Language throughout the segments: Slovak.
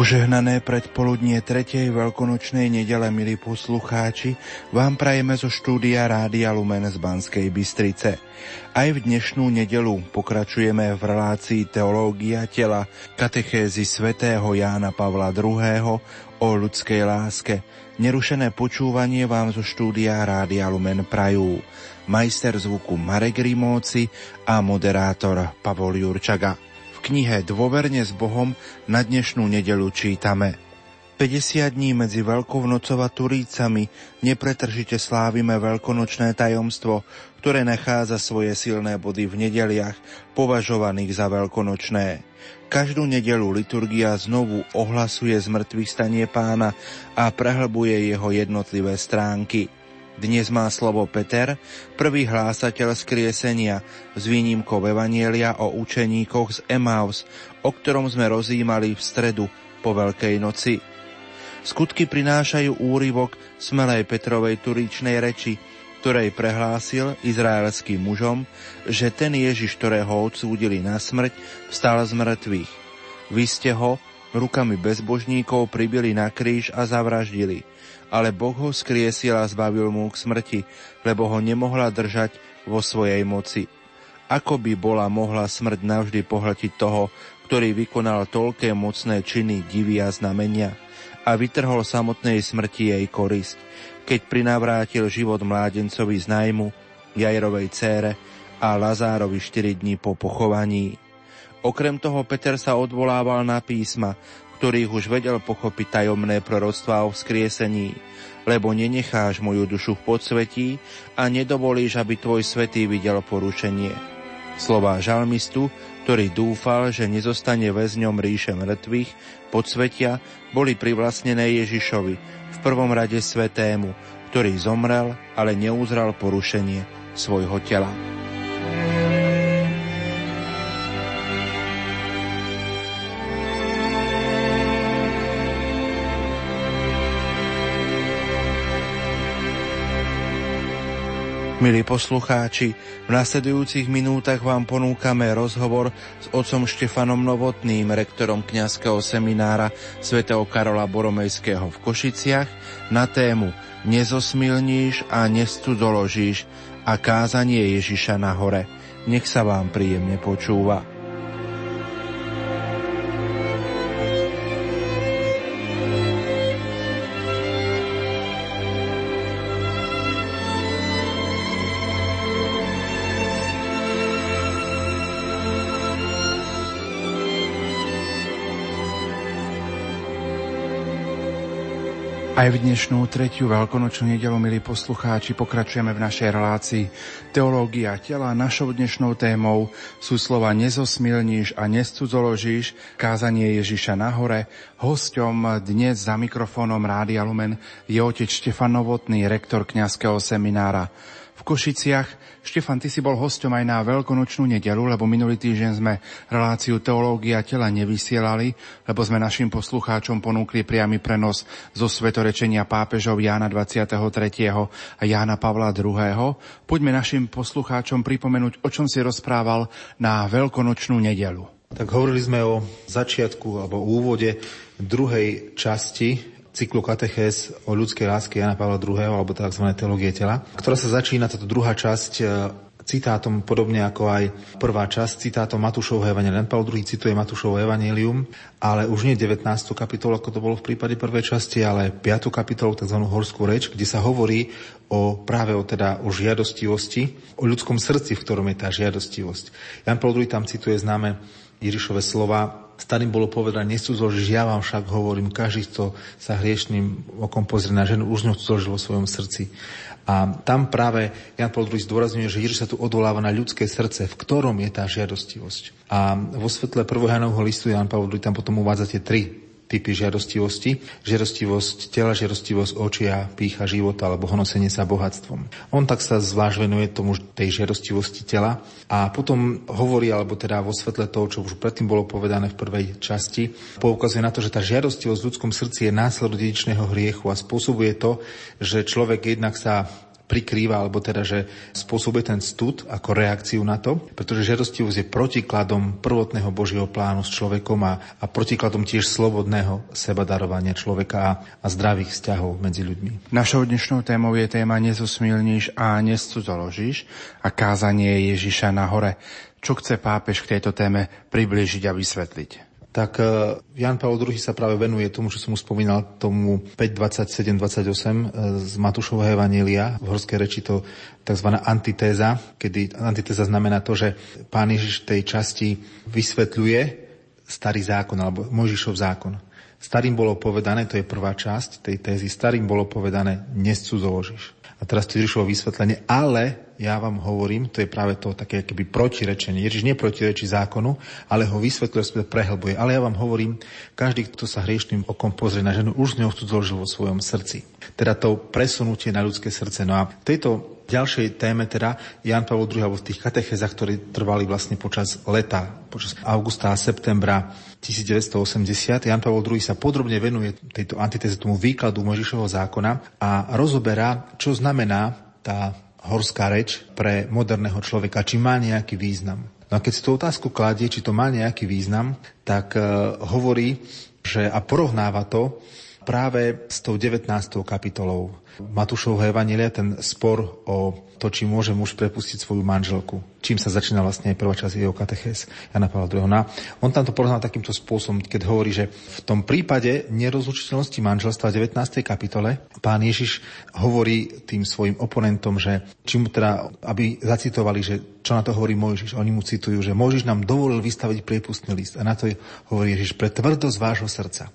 Požehnané predpoludnie tretej veľkonočnej nedele, milí poslucháči, vám prajeme zo štúdia Rádia Lumen z Banskej Bystrice. Aj v dnešnú nedelu pokračujeme v relácii Teológia tela katechézy svätého Jána Pavla II. o ľudskej láske. Nerušené počúvanie vám zo štúdia Rádia Lumen prajú majster zvuku Marek Rimóci a moderátor Pavol Jurčaga knihe Dôverne s Bohom na dnešnú nedelu čítame 50 dní medzi Veľkou nocou a Turícami nepretržite slávime veľkonočné tajomstvo, ktoré nachádza svoje silné body v nedeliach, považovaných za veľkonočné. Každú nedelu liturgia znovu ohlasuje zmrtvých stanie pána a prehlbuje jeho jednotlivé stránky – dnes má slovo Peter, prvý hlásateľ skriesenia, s výnimkou Evanielia o učeníkoch z Emaus, o ktorom sme rozímali v stredu po Veľkej noci. Skutky prinášajú úryvok smelej Petrovej turičnej reči, ktorej prehlásil izraelským mužom, že ten Ježiš, ktorého odsúdili na smrť, vstal z mŕtvych. Vy ste ho rukami bezbožníkov pribili na kríž a zavraždili – ale Boh ho skriesil a zbavil mu k smrti, lebo ho nemohla držať vo svojej moci. Ako by bola mohla smrť navždy pohltiť toho, ktorý vykonal toľké mocné činy, divy a znamenia a vytrhol samotnej smrti jej korist, keď prinavrátil život mládencovi z najmu, Jajrovej cére a Lazárovi 4 dní po pochovaní. Okrem toho Peter sa odvolával na písma, ktorých už vedel pochopiť tajomné proroctvá o vzkriesení, lebo nenecháš moju dušu v podsvetí a nedovolíš, aby tvoj svetý videl porušenie. Slová žalmistu, ktorý dúfal, že nezostane väzňom ríše mŕtvych, podsvetia, boli privlastnené Ježišovi, v prvom rade svetému, ktorý zomrel, ale neuzral porušenie svojho tela. Milí poslucháči, v nasledujúcich minútach vám ponúkame rozhovor s otcom Štefanom Novotným, rektorom kňazského seminára svätého Karola Boromejského v Košiciach na tému Nezosmilníš a nestudoložíš a kázanie Ježiša na hore. Nech sa vám príjemne počúva. Aj v dnešnú tretiu veľkonočnú nedelu, milí poslucháči, pokračujeme v našej relácii Teológia tela. Našou dnešnou témou sú slova Nezosmilníš a nescudzoložíš, kázanie Ježiša nahore. Hosťom dnes za mikrofónom Rádia Lumen je otec Štefan Novotný, rektor kňazského seminára v Košiciach. Štefan, ty si bol hosťom aj na veľkonočnú nedelu, lebo minulý týždeň sme reláciu Teológia tela nevysielali, lebo sme našim poslucháčom ponúkli priamy prenos zo svetorečenia pápežov Jána 23. a Jána Pavla II. Poďme našim poslucháčom pripomenúť, o čom si rozprával na veľkonočnú nedelu. Tak hovorili sme o začiatku alebo úvode druhej časti cyklu katechéz o ľudskej láske Jana Pavla II. alebo tzv. teológie tela, ktorá sa začína, táto druhá časť, e, citátom podobne ako aj prvá časť, citátom Matúšovho Evangelium. Jan Pavel II cituje Matúšovo Evangelium, ale už nie 19. kapitolu, ako to bolo v prípade prvej časti, ale 5. kapitolu, tzv. horskú reč, kde sa hovorí o práve o, teda, o žiadostivosti, o ľudskom srdci, v ktorom je tá žiadostivosť. Jan Pavel II tam cituje známe Ježišove slova, Starým bolo povedané, ja vám však hovorím, každý, kto sa hriešným okom pozrie na ženu, už ňu vo svojom srdci. A tam práve Jan Paul II zdôrazňuje, že Ježiš sa tu odoláva na ľudské srdce, v ktorom je tá žiadostivosť. A vo svetle 1. Janovho listu Jan Paul II tam potom uvádza tie tri typy žiadostivosti. Žiadostivosť tela, žiadostivosť očia, pícha života alebo honosenie sa bohatstvom. On tak sa zvlášť venuje tomu tej žiadostivosti tela a potom hovorí, alebo teda vo svetle toho, čo už predtým bolo povedané v prvej časti, poukazuje na to, že tá žiadostivosť v ľudskom srdci je následok dedičného hriechu a spôsobuje to, že človek jednak sa prikrýva, alebo teda, že spôsobuje ten stud ako reakciu na to, pretože žiadostivosť je protikladom prvotného Božieho plánu s človekom a, a protikladom tiež slobodného sebadarovania človeka a, a zdravých vzťahov medzi ľuďmi. Našou dnešnou témou je téma Nezosmilníš a nescudzoložíš a kázanie Ježiša na hore. Čo chce pápež k tejto téme približiť a vysvetliť? Tak e, Jan Pavel II sa práve venuje tomu, čo som už spomínal, tomu 5.27.28 e, z Matúšovho Evanília. V horskej reči to tzv. antitéza, kedy antitéza znamená to, že pán Ježiš v tej časti vysvetľuje starý zákon alebo Mojžišov zákon. Starým bolo povedané, to je prvá časť tej tézy, starým bolo povedané, nescudzoložíš. A teraz tu Ježišovo vysvetlenie, ale ja vám hovorím, to je práve to také keby protirečenie. Ježiš neprotirečí zákonu, ale ho vysvetľuje, sa prehlbuje. Ale ja vám hovorím, každý, kto sa hriešným okom pozrie na ženu, už z neho cudzoložil vo svojom srdci. Teda to presunutie na ľudské srdce. No a v tejto ďalšej téme teda Jan Pavel II, alebo v tých katechezách, ktoré trvali vlastne počas leta, počas augusta a septembra 1980, Jan Pavel II sa podrobne venuje tejto antitéze, tomu výkladu Možišovho zákona a rozoberá, čo znamená tá horská reč pre moderného človeka, či má nejaký význam. No a keď si tú otázku kladie, či to má nejaký význam, tak uh, hovorí, že a porovnáva to práve s tou 19. kapitolou Matúšovho Evanília, ten spor o to, či môže muž prepustiť svoju manželku. Čím sa začína vlastne prvá časť jeho katechéz Jana Pavla II. No, on tam to porovnal takýmto spôsobom, keď hovorí, že v tom prípade nerozlučiteľnosti manželstva v 19. kapitole pán Ježiš hovorí tým svojim oponentom, že či mu teda, aby zacitovali, že čo na to hovorí Mojžiš. Oni mu citujú, že Mojžiš nám dovolil vystaviť priepustný list. A na to hovorí Ježiš, pre tvrdosť vášho srdca.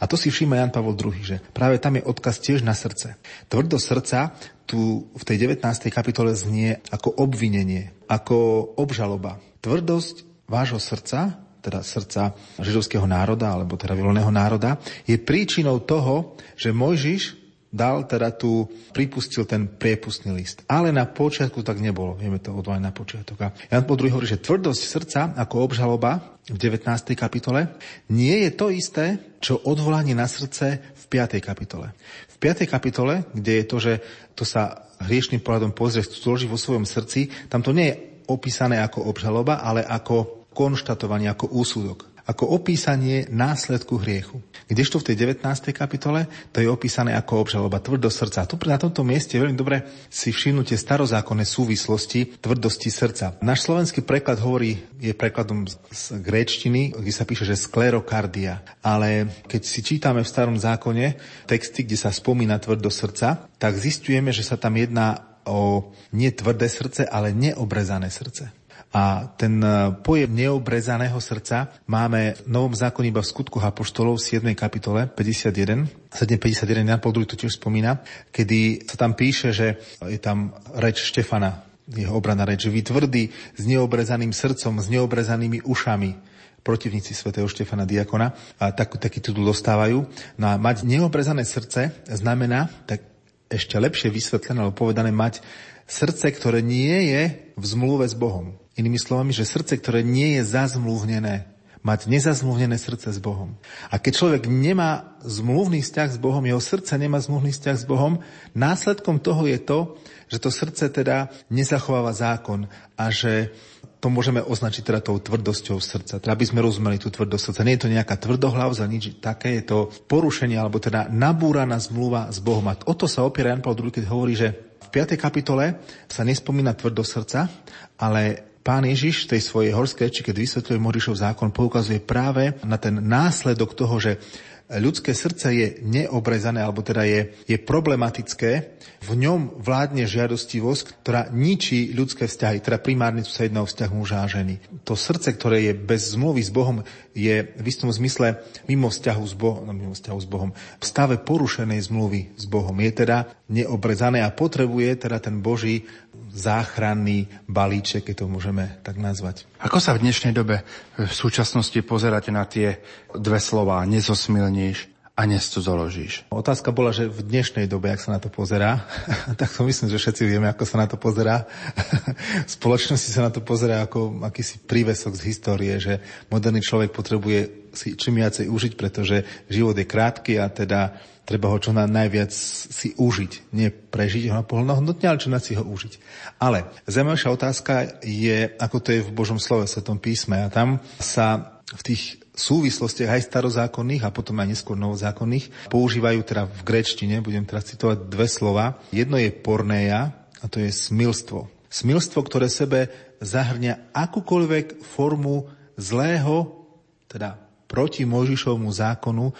A to si všíma Jan Pavol II, že práve tam je odkaz tiež na srdce. Tvrdosť srdca tu v tej 19. kapitole znie ako obvinenie, ako obžaloba. Tvrdosť vášho srdca, teda srdca židovského národa, alebo teda vyvoleného národa, je príčinou toho, že Mojžiš dal teda tu, pripustil ten priepustný list. Ale na počiatku tak nebolo. Vieme to odvolať na počiatok. A Jan po druhý hovorí, že tvrdosť srdca ako obžaloba v 19. kapitole nie je to isté, čo odvolanie na srdce v 5. kapitole. V 5. kapitole, kde je to, že to sa hriešným pohľadom pozrie, zloží vo svojom srdci, tam to nie je opísané ako obžaloba, ale ako konštatovanie, ako úsudok ako opísanie následku hriechu. Kdežto v tej 19. kapitole to je opísané ako obžaloba tvrdosť srdca. Tu na tomto mieste veľmi dobre si všimnú starozákonné súvislosti tvrdosti srdca. Náš slovenský preklad hovorí, je prekladom z gréčtiny, kde sa píše, že sklerokardia. Ale keď si čítame v starom zákone texty, kde sa spomína tvrdosť srdca, tak zistujeme, že sa tam jedná o nie tvrdé srdce, ale neobrezané srdce. A ten e, pojem neobrezaného srdca máme v Novom zákone iba v skutku Apoštolov v 7. kapitole 51. 751 Jan Paul to tiež spomína, kedy sa tam píše, že je tam reč Štefana, jeho obrana reč, že vy tvrdí s neobrezaným srdcom, s neobrezanými ušami, protivníci svätého Štefana Diakona, a tak, taký titul dostávajú. No a mať neobrezané srdce znamená, tak ešte lepšie vysvetlené, alebo povedané, mať srdce, ktoré nie je v zmluve s Bohom. Inými slovami, že srdce, ktoré nie je zazmluvnené, mať nezazmluvnené srdce s Bohom. A keď človek nemá zmluvný vzťah s Bohom, jeho srdce nemá zmluvný vzťah s Bohom, následkom toho je to, že to srdce teda nezachováva zákon a že to môžeme označiť teda tou tvrdosťou srdca. Teda aby sme rozumeli tú tvrdosť srdca. Nie je to nejaká tvrdohlavza, nič také, je to porušenie, alebo teda nabúraná zmluva s Bohom. A o to sa opiera Jan Paul II, keď hovorí, že v 5. kapitole sa nespomína tvrdosť srdca, ale Pán Ježiš v tej svojej horskej reči, keď vysvetľuje Morišov zákon, poukazuje práve na ten následok toho, že ľudské srdce je neobrezané, alebo teda je, je problematické, v ňom vládne žiadostivosť, ktorá ničí ľudské vzťahy, teda primárne tu sa jedná o vzťah muža a ženy. To srdce, ktoré je bez zmluvy s Bohom, je v istom zmysle mimo vzťahu s Bohom, no, mimo vzťahu s Bohom, v stave porušenej zmluvy s Bohom. Je teda neobrezané a potrebuje teda ten Boží záchranný balíček, keď to môžeme tak nazvať. Ako sa v dnešnej dobe v súčasnosti pozeráte na tie dve slova nezosmilníš a nescudzoložíš? Otázka bola, že v dnešnej dobe, ak sa na to pozerá, tak to myslím, že všetci vieme, ako sa na to pozerá. v spoločnosti sa na to pozerá ako akýsi prívesok z histórie, že moderný človek potrebuje si čím viacej užiť, pretože život je krátky a teda treba ho čo na najviac si užiť. Nie prežiť ho plnohodnotne, ale čo na si ho užiť. Ale zaujímavšia otázka je, ako to je v Božom slove, Svetom písme. A tam sa v tých súvislostiach aj starozákonných a potom aj neskôr novozákonných používajú teda v grečtine, budem teraz citovať dve slova. Jedno je pornéja a to je smilstvo. Smilstvo, ktoré sebe zahrňa akúkoľvek formu zlého, teda proti Mojžišovmu zákonu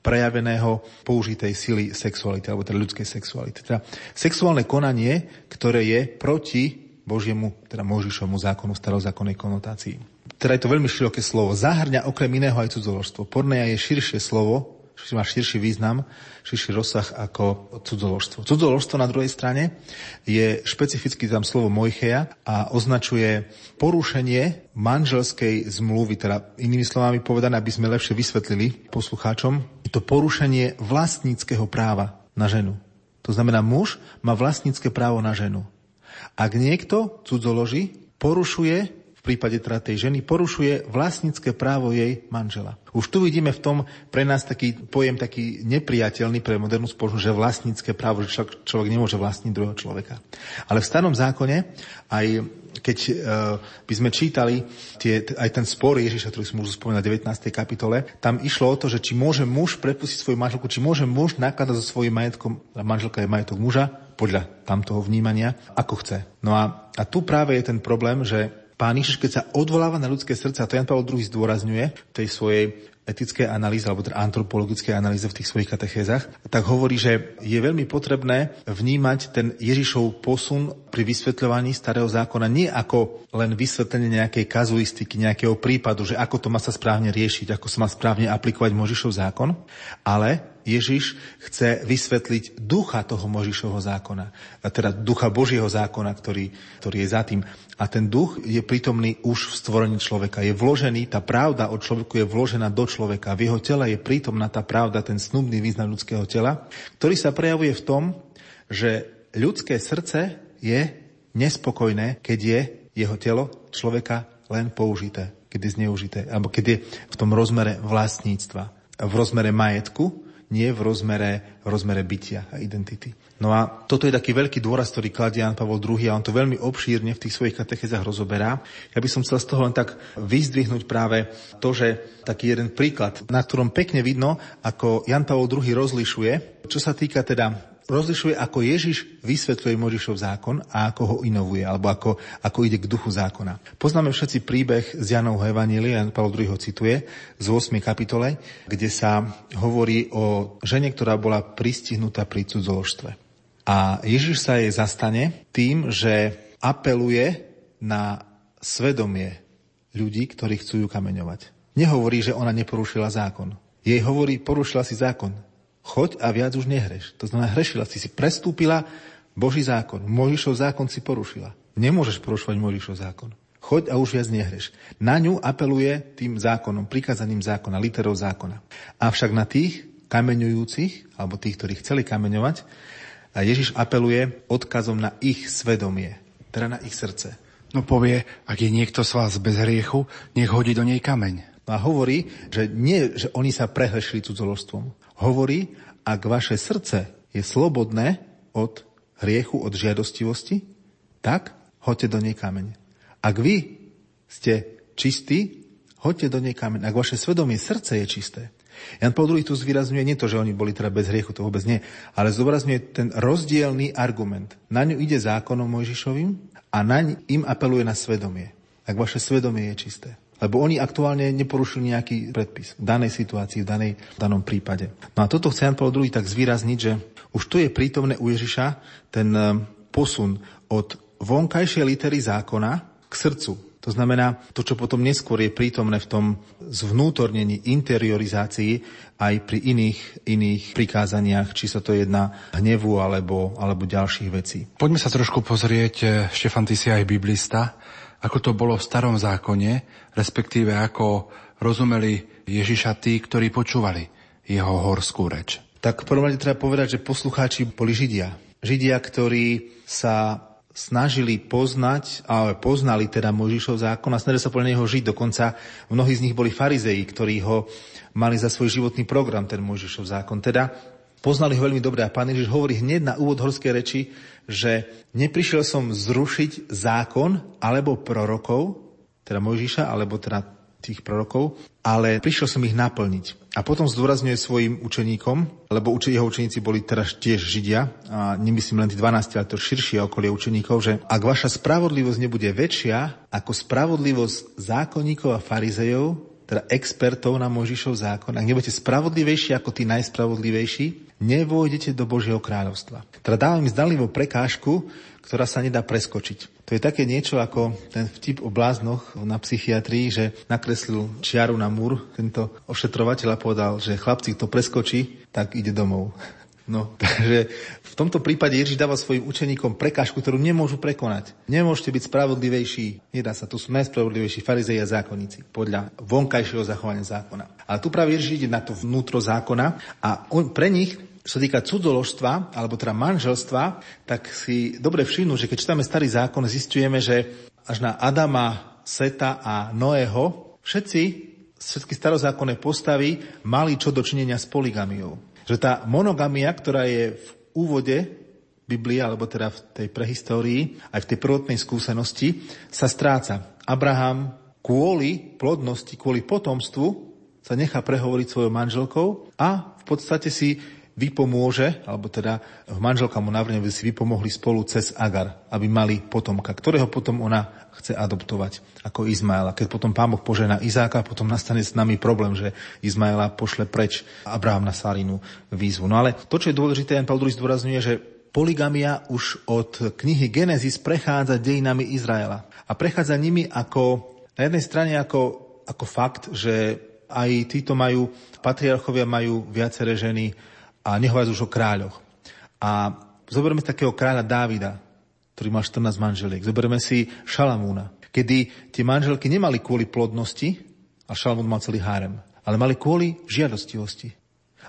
prejaveného použitej sily sexuality, alebo teda ľudskej sexuality. Teda sexuálne konanie, ktoré je proti Božiemu, teda Mojžišovmu zákonu starozákonnej konotácii. Teda je to veľmi široké slovo. Zahrňa okrem iného aj cudzoložstvo. Porneia je širšie slovo, má širší význam, širší rozsah ako cudzoložstvo. Cudzoložstvo na druhej strane je špecificky tam slovo mojcheja a označuje porušenie manželskej zmluvy, teda inými slovami povedané, aby sme lepšie vysvetlili poslucháčom, je to porušenie vlastníckého práva na ženu. To znamená, muž má vlastnícke právo na ženu. Ak niekto cudzoloží, porušuje prípade teda tej ženy porušuje vlastnícke právo jej manžela. Už tu vidíme v tom pre nás taký pojem taký nepriateľný pre modernú spoločnosť, že vlastnícke právo, že človek, nemôže vlastniť druhého človeka. Ale v starom zákone, aj keď e, by sme čítali tie, aj ten spor Ježiša, ktorý sme už spomínali v 19. kapitole, tam išlo o to, že či môže muž prepustiť svoju manželku, či môže muž nakladať so svojím majetkom, manželka je majetok muža, podľa tamtoho vnímania, ako chce. No a, a tu práve je ten problém, že Pán Ježiš, keď sa odvoláva na ľudské srdce, a to Jan Pavel II zdôrazňuje v tej svojej etické analýze alebo teda antropologické analýze v tých svojich katechézach, tak hovorí, že je veľmi potrebné vnímať ten Ježišov posun pri vysvetľovaní starého zákona nie ako len vysvetlenie nejakej kazuistiky, nejakého prípadu, že ako to má sa správne riešiť, ako sa má správne aplikovať Možišov zákon, ale Ježiš chce vysvetliť ducha toho Možišovho zákona, teda ducha Božieho zákona, ktorý, ktorý je za tým. A ten duch je prítomný už v stvorení človeka. Je vložený, tá pravda o človeku je vložená do človeka. V jeho tele je prítomná tá pravda, ten snubný význam ľudského tela, ktorý sa prejavuje v tom, že ľudské srdce je nespokojné, keď je jeho telo človeka len použité, keď je zneužité, alebo keď je v tom rozmere vlastníctva, v rozmere majetku, nie v rozmere, v rozmere bytia a identity. No a toto je taký veľký dôraz, ktorý kladie Jan Pavol II a on to veľmi obšírne v tých svojich katechezách rozoberá. Ja by som chcel z toho len tak vyzdvihnúť práve to, že taký jeden príklad, na ktorom pekne vidno, ako Jan Pavol II rozlišuje, čo sa týka teda rozlišuje, ako Ježiš vysvetľuje Možišov zákon a ako ho inovuje, alebo ako, ako ide k duchu zákona. Poznáme všetci príbeh z Janovho Evanília, Jan Pavel II ho cituje, z 8. kapitole, kde sa hovorí o žene, ktorá bola pristihnutá pri cudzoložstve. A Ježiš sa jej zastane tým, že apeluje na svedomie ľudí, ktorí chcú ju kameňovať. Nehovorí, že ona neporušila zákon. Jej hovorí, porušila si zákon choď a viac už nehreš. To znamená, hrešila si, si prestúpila Boží zákon. Možišov zákon si porušila. Nemôžeš porušovať Možišov zákon. Choď a už viac nehreš. Na ňu apeluje tým zákonom, prikázaním zákona, literou zákona. Avšak na tých kameňujúcich, alebo tých, ktorí chceli kameňovať, Ježiš apeluje odkazom na ich svedomie, teda na ich srdce. No povie, ak je niekto z vás bez hriechu, nech hodí do nej kameň. No a hovorí, že nie, že oni sa prehrešili cudzoložstvom, hovorí, ak vaše srdce je slobodné od hriechu, od žiadostivosti, tak hoďte do nej kameň. Ak vy ste čistí, hoďte do nej kameň. Ak vaše svedomie srdce je čisté. Jan Paul II tu zvýrazňuje nie to, že oni boli teda bez hriechu, to vôbec nie, ale zdôrazňuje ten rozdielný argument. Na ňu ide zákonom Mojžišovým a na im apeluje na svedomie. Ak vaše svedomie je čisté. Lebo oni aktuálne neporušili nejaký predpis v danej situácii, v, danej, v danom prípade. No a toto chce Jan Paul II tak zvýrazniť, že už tu je prítomné u Ježiša ten eh, posun od vonkajšej litery zákona k srdcu. To znamená, to, čo potom neskôr je prítomné v tom zvnútornení, interiorizácii aj pri iných, iných prikázaniach, či sa to jedná hnevu alebo, alebo ďalších vecí. Poďme sa trošku pozrieť, eh, Štefan, ty si aj biblista, ako to bolo v starom zákone, respektíve ako rozumeli Ježiša tí, ktorí počúvali jeho horskú reč. Tak v prvom rade treba povedať, že poslucháči boli Židia. Židia, ktorí sa snažili poznať, ale poznali teda Mojžišov zákon a snažili sa podľa neho žiť. Dokonca mnohí z nich boli farizeji, ktorí ho mali za svoj životný program, ten Mojžišov zákon. Teda poznali ho veľmi dobre a pán Ježiš hovorí hneď na úvod horskej reči, že neprišiel som zrušiť zákon alebo prorokov, teda Mojžiša, alebo teda tých prorokov, ale prišiel som ich naplniť. A potom zdôrazňuje svojim učeníkom, lebo jeho učeníci boli teraz tiež Židia, a nemyslím len tí 12, ale to širšie okolie učeníkov, že ak vaša spravodlivosť nebude väčšia ako spravodlivosť zákonníkov a farizejov, teda expertov na Možišov zákon, ak nebudete spravodlivejší ako tí najspravodlivejší, nevôjdete do Božieho kráľovstva. Teda dávam im zdanlivú prekážku, ktorá sa nedá preskočiť. To je také niečo ako ten vtip o bláznoch na psychiatrii, že nakreslil čiaru na múr. Tento ošetrovateľ a povedal, že chlapci, kto preskočí, tak ide domov. No, takže v tomto prípade Ježiš dáva svojim učeníkom prekážku, ktorú nemôžu prekonať. Nemôžete byť spravodlivejší, nedá sa, to sú najspravodlivejší farizei a zákonníci, podľa vonkajšieho zachovania zákona. Ale tu práve Ježiš ide na to vnútro zákona a on, pre nich čo sa týka cudzoložstva, alebo teda manželstva, tak si dobre všimnú, že keď čítame starý zákon, zistujeme, že až na Adama, Seta a Noého všetci, všetky starozákonné postavy mali čo dočinenia s poligamiou. Že tá monogamia, ktorá je v úvode Biblie, alebo teda v tej prehistórii, aj v tej prvotnej skúsenosti, sa stráca. Abraham kvôli plodnosti, kvôli potomstvu sa nechá prehovoriť svojou manželkou a v podstate si vypomôže, alebo teda manželka mu navrne, aby si vypomohli spolu cez Agar, aby mali potomka, ktorého potom ona chce adoptovať ako Izmaela. Keď potom pán Boh požena Izáka, potom nastane s nami problém, že Izmaela pošle preč Abraham na Sarinu výzvu. No ale to, čo je dôležité, Jan Paul zdôrazňuje, že poligamia už od knihy Genesis prechádza dejinami Izraela. A prechádza nimi ako, na jednej strane ako, ako fakt, že aj títo majú, patriarchovia majú viaceré ženy, a nehovoriac už o kráľoch. A zoberme takého kráľa Dávida, ktorý mal 14 manželiek. Zoberme si Šalamúna, kedy tie manželky nemali kvôli plodnosti, a Šalamún mal celý hárem, ale mali kvôli žiadostivosti.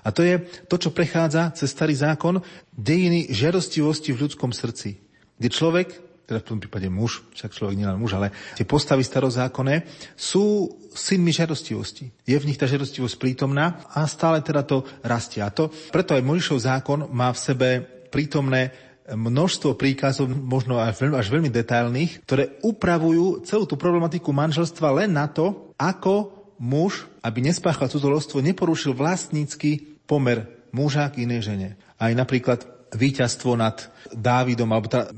A to je to, čo prechádza cez starý zákon, dejiny žiadostivosti v ľudskom srdci, kde človek teda v tom prípade muž, však človek nie len muž, ale tie postavy starozákonné sú synmi žiadostivosti. Je v nich tá žiadostivosť prítomná a stále teda to rastie. A to, preto aj Mojžišov zákon má v sebe prítomné množstvo príkazov, možno až veľmi, až veľmi detailných, ktoré upravujú celú tú problematiku manželstva len na to, ako muž, aby nespáchal cudzoložstvo, neporušil vlastnícky pomer muža k inej žene. Aj napríklad víťazstvo nad Dávidom, alebo tá,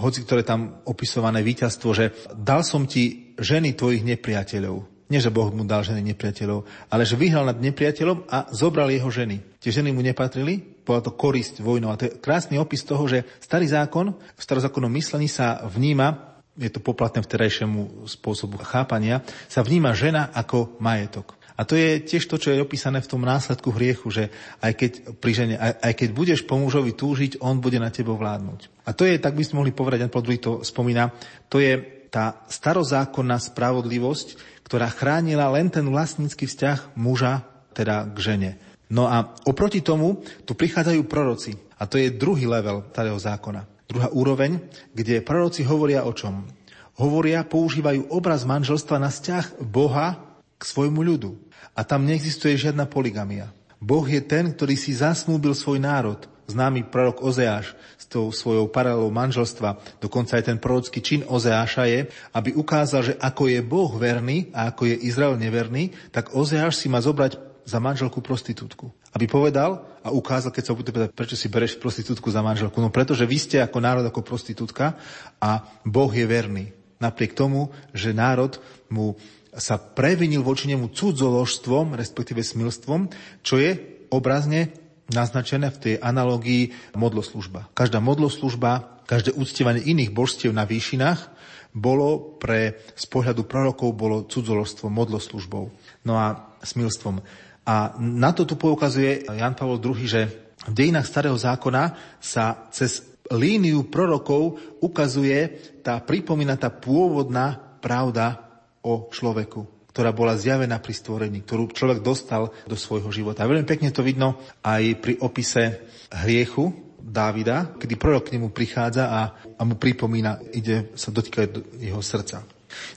hoci ktoré tam opisované víťazstvo, že dal som ti ženy tvojich nepriateľov. Nie, že Boh mu dal ženy nepriateľov, ale že vyhral nad nepriateľom a zobral jeho ženy. Tie ženy mu nepatrili, bola to korisť vojnou. A to je krásny opis toho, že starý zákon, v starozákonnom myslení sa vníma, je to poplatné vterajšiemu spôsobu chápania, sa vníma žena ako majetok. A to je tiež to, čo je opísané v tom následku hriechu, že aj keď, pri žene, aj, aj keď budeš po mužovi túžiť, on bude na tebo vládnuť. A to je, tak by sme mohli povedať, Jan Paul to spomína, to je tá starozákonná spravodlivosť, ktorá chránila len ten vlastnícky vzťah muža, teda k žene. No a oproti tomu tu prichádzajú proroci. A to je druhý level starého zákona. Druhá úroveň, kde proroci hovoria o čom? Hovoria, používajú obraz manželstva na vzťah Boha k svojmu ľudu. A tam neexistuje žiadna poligamia. Boh je ten, ktorý si zasnúbil svoj národ. Známy prorok Ozeáš s tou svojou paralelou manželstva, dokonca aj ten prorocký čin Ozeáša je, aby ukázal, že ako je Boh verný a ako je Izrael neverný, tak Ozeáš si má zobrať za manželku prostitútku. Aby povedal a ukázal, keď sa bude povedať, prečo si bereš prostitútku za manželku. No pretože vy ste ako národ ako prostitútka a Boh je verný. Napriek tomu, že národ mu sa previnil voči nemu cudzoložstvom, respektíve smilstvom, čo je obrazne naznačené v tej analógii modloslužba. Každá modloslužba, každé uctievanie iných božstiev na výšinách bolo pre, z pohľadu prorokov, bolo cudzoložstvom, modloslužbou. No a smilstvom. A na to tu poukazuje Jan Pavel II, že v dejinách starého zákona sa cez líniu prorokov ukazuje tá, pripomína tá pôvodná pravda o človeku, ktorá bola zjavená pri stvorení, ktorú človek dostal do svojho života. Veľmi pekne to vidno aj pri opise hriechu Dávida, kedy prorok k nemu prichádza a, a mu pripomína, ide sa dotýkať do jeho srdca.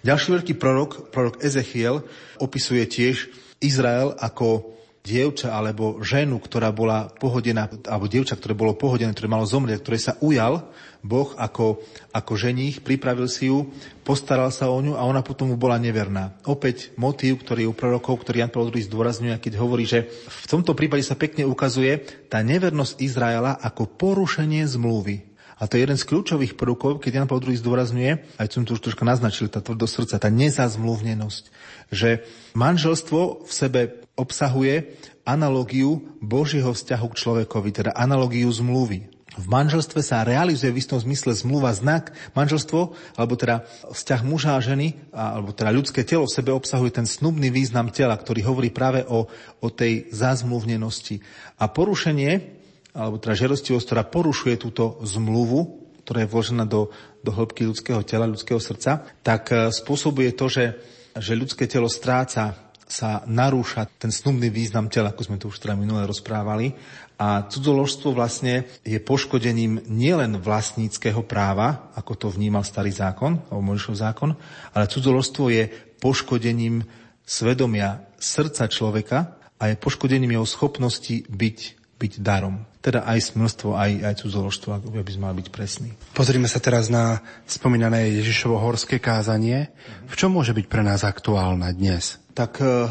Ďalší veľký prorok, prorok Ezechiel, opisuje tiež Izrael ako dievča alebo ženu, ktorá bola pohodená, alebo dievča, ktoré bolo pohodené, ktoré malo zomrieť, ktoré sa ujal Boh ako, ako ženích, pripravil si ju, postaral sa o ňu a ona potom mu bola neverná. Opäť motív, ktorý je u prorokov, ktorý Jan Paul II zdôrazňuje, keď hovorí, že v tomto prípade sa pekne ukazuje tá nevernosť Izraela ako porušenie zmluvy. A to je jeden z kľúčových prvkov, keď Jan Paul II zdôrazňuje, aj som to už troška naznačil, tá tvrdosť srdca, tá nezazmluvnenosť, že manželstvo v sebe obsahuje analogiu Božieho vzťahu k človekovi, teda analogiu zmluvy. V manželstve sa realizuje v istom zmysle zmluva znak. Manželstvo, alebo teda vzťah muža a ženy, alebo teda ľudské telo v sebe obsahuje ten snubný význam tela, ktorý hovorí práve o, o tej zazmluvnenosti. A porušenie, alebo teda žerostivosť, ktorá porušuje túto zmluvu, ktorá je vložená do, do hĺbky ľudského tela, ľudského srdca, tak e, spôsobuje to, že, že ľudské telo stráca sa narúša ten snubný význam tela, ako sme tu už teda minule rozprávali. A cudzoložstvo vlastne je poškodením nielen vlastníckého práva, ako to vnímal starý zákon, alebo Mojžišov zákon, ale cudzoložstvo je poškodením svedomia srdca človeka a je poškodením jeho schopnosti byť, byť darom. Teda aj smilstvo, aj, aj cudzoložstvo, aby sme mali byť presní. Pozrime sa teraz na spomínané Ježišovo horské kázanie. V čom môže byť pre nás aktuálna dnes? tak e,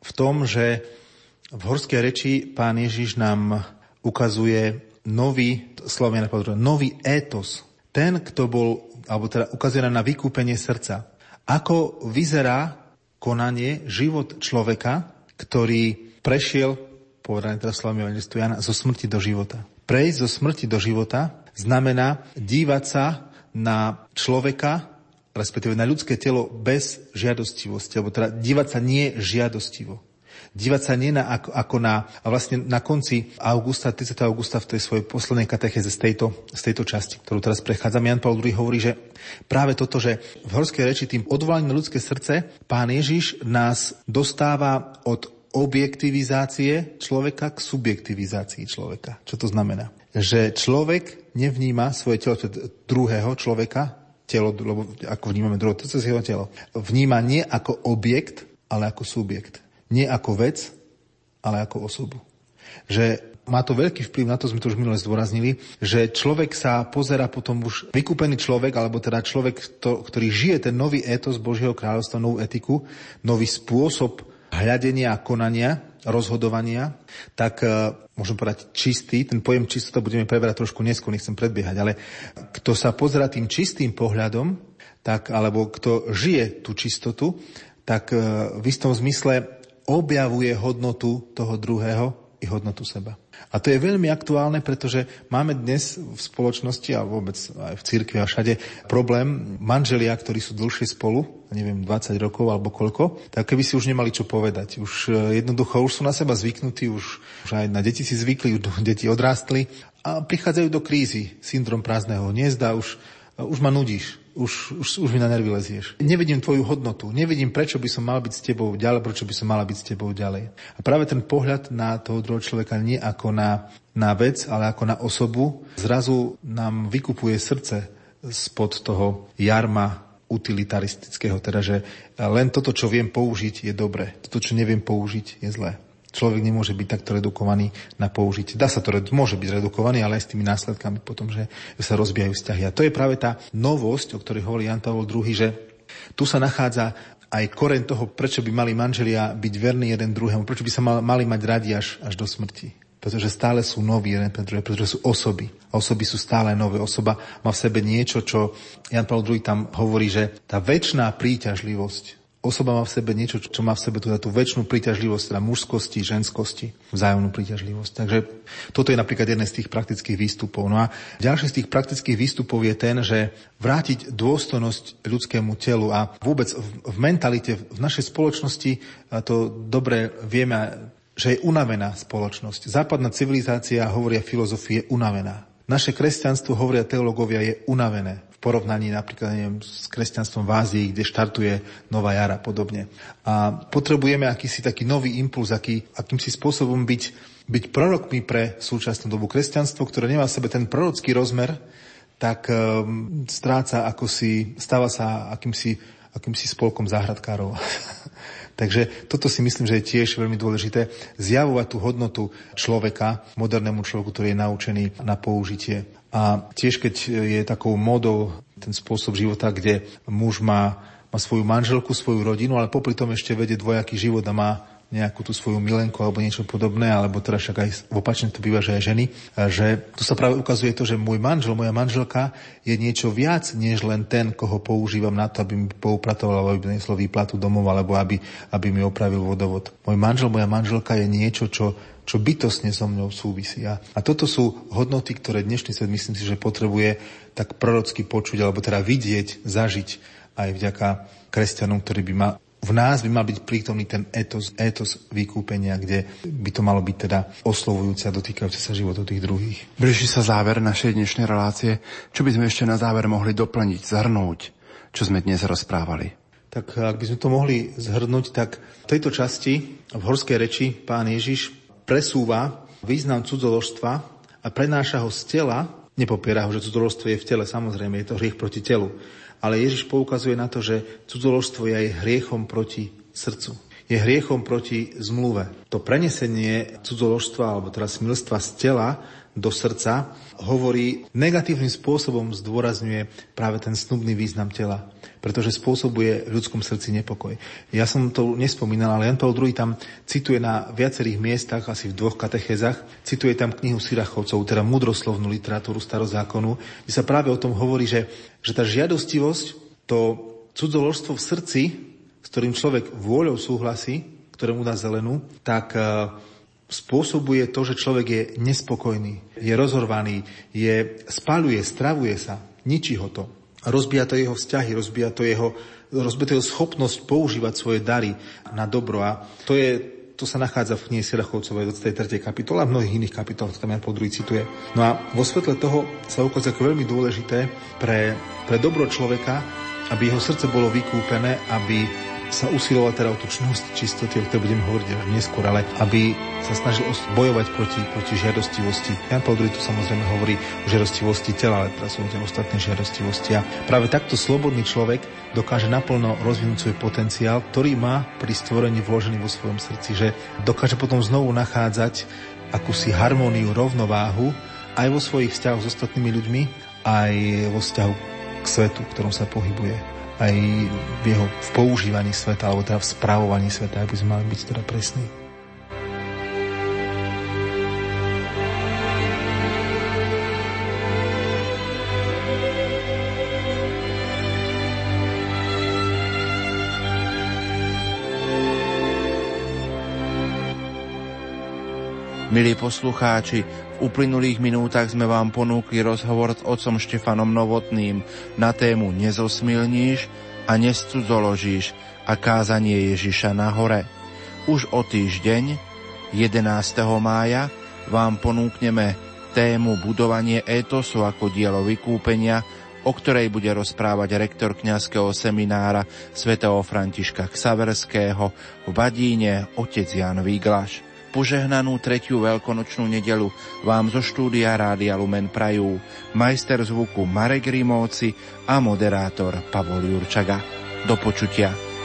v tom, že v horskej reči pán Ježiš nám ukazuje nový, slovene nový étos. Ten, kto bol, alebo teda ukazuje nám na vykúpenie srdca. Ako vyzerá konanie, život človeka, ktorý prešiel, povedané teraz slovami evangelistu Jana, zo smrti do života. Prejsť zo smrti do života znamená dívať sa na človeka, respektíve na ľudské telo bez žiadostivosti, alebo teda dívať sa nie žiadostivo. Dívať sa nie na, ako, ako na, a vlastne na konci augusta, 30. augusta v tej svojej poslednej katecheze z tejto, z tejto časti, ktorú teraz prechádzam, Jan Paul II hovorí, že práve toto, že v horskej reči tým odvolaním na ľudské srdce, pán Ježiš nás dostáva od objektivizácie človeka k subjektivizácii človeka. Čo to znamená? Že človek nevníma svoje telo druhého človeka, telo, lebo ako vnímame druhé, to cez jeho telo, vníma nie ako objekt, ale ako subjekt. Nie ako vec, ale ako osobu. Že má to veľký vplyv, na to sme to už minule zdôraznili, že človek sa pozera potom už vykúpený človek, alebo teda človek, to, ktorý žije ten nový étos Božieho kráľovstva, novú etiku, nový spôsob hľadenia a konania, rozhodovania, tak e, môžem povedať čistý, ten pojem čistota budeme preberať trošku neskôr, nechcem predbiehať, ale kto sa pozera tým čistým pohľadom, tak, alebo kto žije tú čistotu, tak e, v istom zmysle objavuje hodnotu toho druhého i hodnotu seba. A to je veľmi aktuálne, pretože máme dnes v spoločnosti a vôbec aj v cirkvi a všade problém manželia, ktorí sú dlhšie spolu, neviem, 20 rokov alebo koľko, tak keby si už nemali čo povedať. Už e, jednoducho už sú na seba zvyknutí, už, už aj na deti si zvykli, už deti odrástli a prichádzajú do krízy, syndrom prázdneho hniezda, už, už ma nudíš, už, už, už mi na nervy lezieš. Nevidím tvoju hodnotu, nevidím, prečo by som mal byť s tebou ďalej, prečo by som mala byť s tebou ďalej. A práve ten pohľad na toho druhého človeka nie ako na, na vec, ale ako na osobu, zrazu nám vykupuje srdce spod toho jarma utilitaristického, teda že len toto, čo viem použiť, je dobre. Toto, čo neviem použiť, je zlé človek nemôže byť takto redukovaný na použitie. Dá sa to, môže byť redukovaný, ale aj s tými následkami potom, že sa rozbijajú vzťahy. A to je práve tá novosť, o ktorej hovorí Jan Pavel II, že tu sa nachádza aj koren toho, prečo by mali manželia byť verní jeden druhému, prečo by sa mali mať radi až, až do smrti. Pretože stále sú noví jeden pre druhé, pretože sú osoby. A osoby sú stále nové. Osoba má v sebe niečo, čo Jan Paul II tam hovorí, že tá väčšiná príťažlivosť osoba má v sebe niečo, čo má v sebe tú, tú väčšinu príťažlivosť, teda mužskosti, ženskosti, vzájomnú príťažlivosť. Takže toto je napríklad jeden z tých praktických výstupov. No a ďalší z tých praktických výstupov je ten, že vrátiť dôstojnosť ľudskému telu a vôbec v, mentalite, v našej spoločnosti, to dobre vieme, že je unavená spoločnosť. Západná civilizácia, hovoria filozofie, unavená. Naše kresťanstvo, hovoria teológovia, je unavené v porovnaní napríklad neviem, s kresťanstvom v Ázii, kde štartuje nová jara podobne. A potrebujeme akýsi taký nový impuls, aký, akýmsi spôsobom byť byť prorokmi pre súčasnú dobu. Kresťanstvo, ktoré nemá v sebe ten prorocký rozmer, tak um, stráca ako si, stáva sa akýmsi, akýmsi spolkom záhradkárov. Takže toto si myslím, že je tiež veľmi dôležité zjavovať tú hodnotu človeka, modernému človeku, ktorý je naučený na použitie. A tiež keď je takou modou ten spôsob života, kde muž má, má svoju manželku, svoju rodinu, ale popri tom ešte vedie dvojaký život a má nejakú tú svoju milenku alebo niečo podobné, alebo teda však aj opačne to býva, že aj ženy, že tu sa práve ukazuje to, že môj manžel, moja manželka je niečo viac, než len ten, koho používam na to, aby mi poupratoval, alebo aby neslo výplatu domov, alebo aby, aby mi opravil vodovod. Môj manžel, moja manželka je niečo, čo čo bytosne so mnou súvisí. A, a toto sú hodnoty, ktoré dnešný svet myslím si, že potrebuje tak prorocky počuť, alebo teda vidieť, zažiť aj vďaka kresťanom, ktorí by ma v nás by mal byť prítomný ten etos, etos vykúpenia, kde by to malo byť teda oslovujúce a dotýkajúce sa životov tých druhých. Blíži sa záver našej dnešnej relácie. Čo by sme ešte na záver mohli doplniť, zhrnúť, čo sme dnes rozprávali? Tak ak by sme to mohli zhrnúť, tak v tejto časti v horskej reči pán Ježiš presúva význam cudzoložstva a prenáša ho z tela, nepopiera ho, že cudzoložstvo je v tele, samozrejme, je to hriech proti telu, ale Ježiš poukazuje na to, že cudzoložstvo je aj hriechom proti srdcu. Je hriechom proti zmluve. To prenesenie cudzoložstva, alebo teraz milstva z tela do srdca, hovorí negatívnym spôsobom zdôrazňuje práve ten snubný význam tela pretože spôsobuje v ľudskom srdci nepokoj. Ja som to nespomínal, ale Jan Paul II tam cituje na viacerých miestach, asi v dvoch katechézach, cituje tam knihu Sirachovcov, teda múdroslovnú literatúru starozákonu, kde sa práve o tom hovorí, že, že tá žiadostivosť, to cudzoložstvo v srdci, s ktorým človek vôľou súhlasí, ktoré mu dá zelenú, tak uh, spôsobuje to, že človek je nespokojný, je rozhorvaný, je, spaluje, stravuje sa, ničí ho to rozbíja to jeho vzťahy, rozbíja to jeho, rozbíja to jeho schopnosť používať svoje dary na dobro. A to je to sa nachádza v knihe Sirachovcovej 23. kapitola a v mnohých iných kapitolách, tam ja po druhý cituje. No a vo svetle toho sa ukazuje ako veľmi dôležité pre, pre dobro človeka, aby jeho srdce bolo vykúpené, aby sa usiloval teda o tú čnosť, čistoty, o ktorej budeme hovoriť až neskôr, ale aby sa snažil bojovať proti, proti žiadostivosti. Jan Paul II tu samozrejme hovorí o žiadostivosti tela, ale teraz sú tie ostatné žiadostivosti. A práve takto slobodný človek dokáže naplno rozvinúť svoj potenciál, ktorý má pri stvorení vložený vo svojom srdci, že dokáže potom znovu nachádzať akúsi harmóniu, rovnováhu aj vo svojich vzťahoch s ostatnými ľuďmi, aj vo vzťahu k svetu, v ktorom sa pohybuje aj v jeho v používaní sveta, alebo teda v správovaní sveta, aby sme mali byť teda presní. Milí poslucháči, uplynulých minútach sme vám ponúkli rozhovor s otcom Štefanom Novotným na tému Nezosmilníš a nescudzoložíš a kázanie Ježiša na hore. Už o týždeň, 11. mája, vám ponúkneme tému budovanie étosu ako dielo vykúpenia, o ktorej bude rozprávať rektor kňazského seminára svätého Františka Ksaverského v Badíne otec Jan Výglaš. Požehnanú tretiu veľkonočnú nedelu vám zo štúdia Rádia Lumen prajú majster zvuku Marek Rimóci a moderátor Pavol Jurčaga. Do počutia.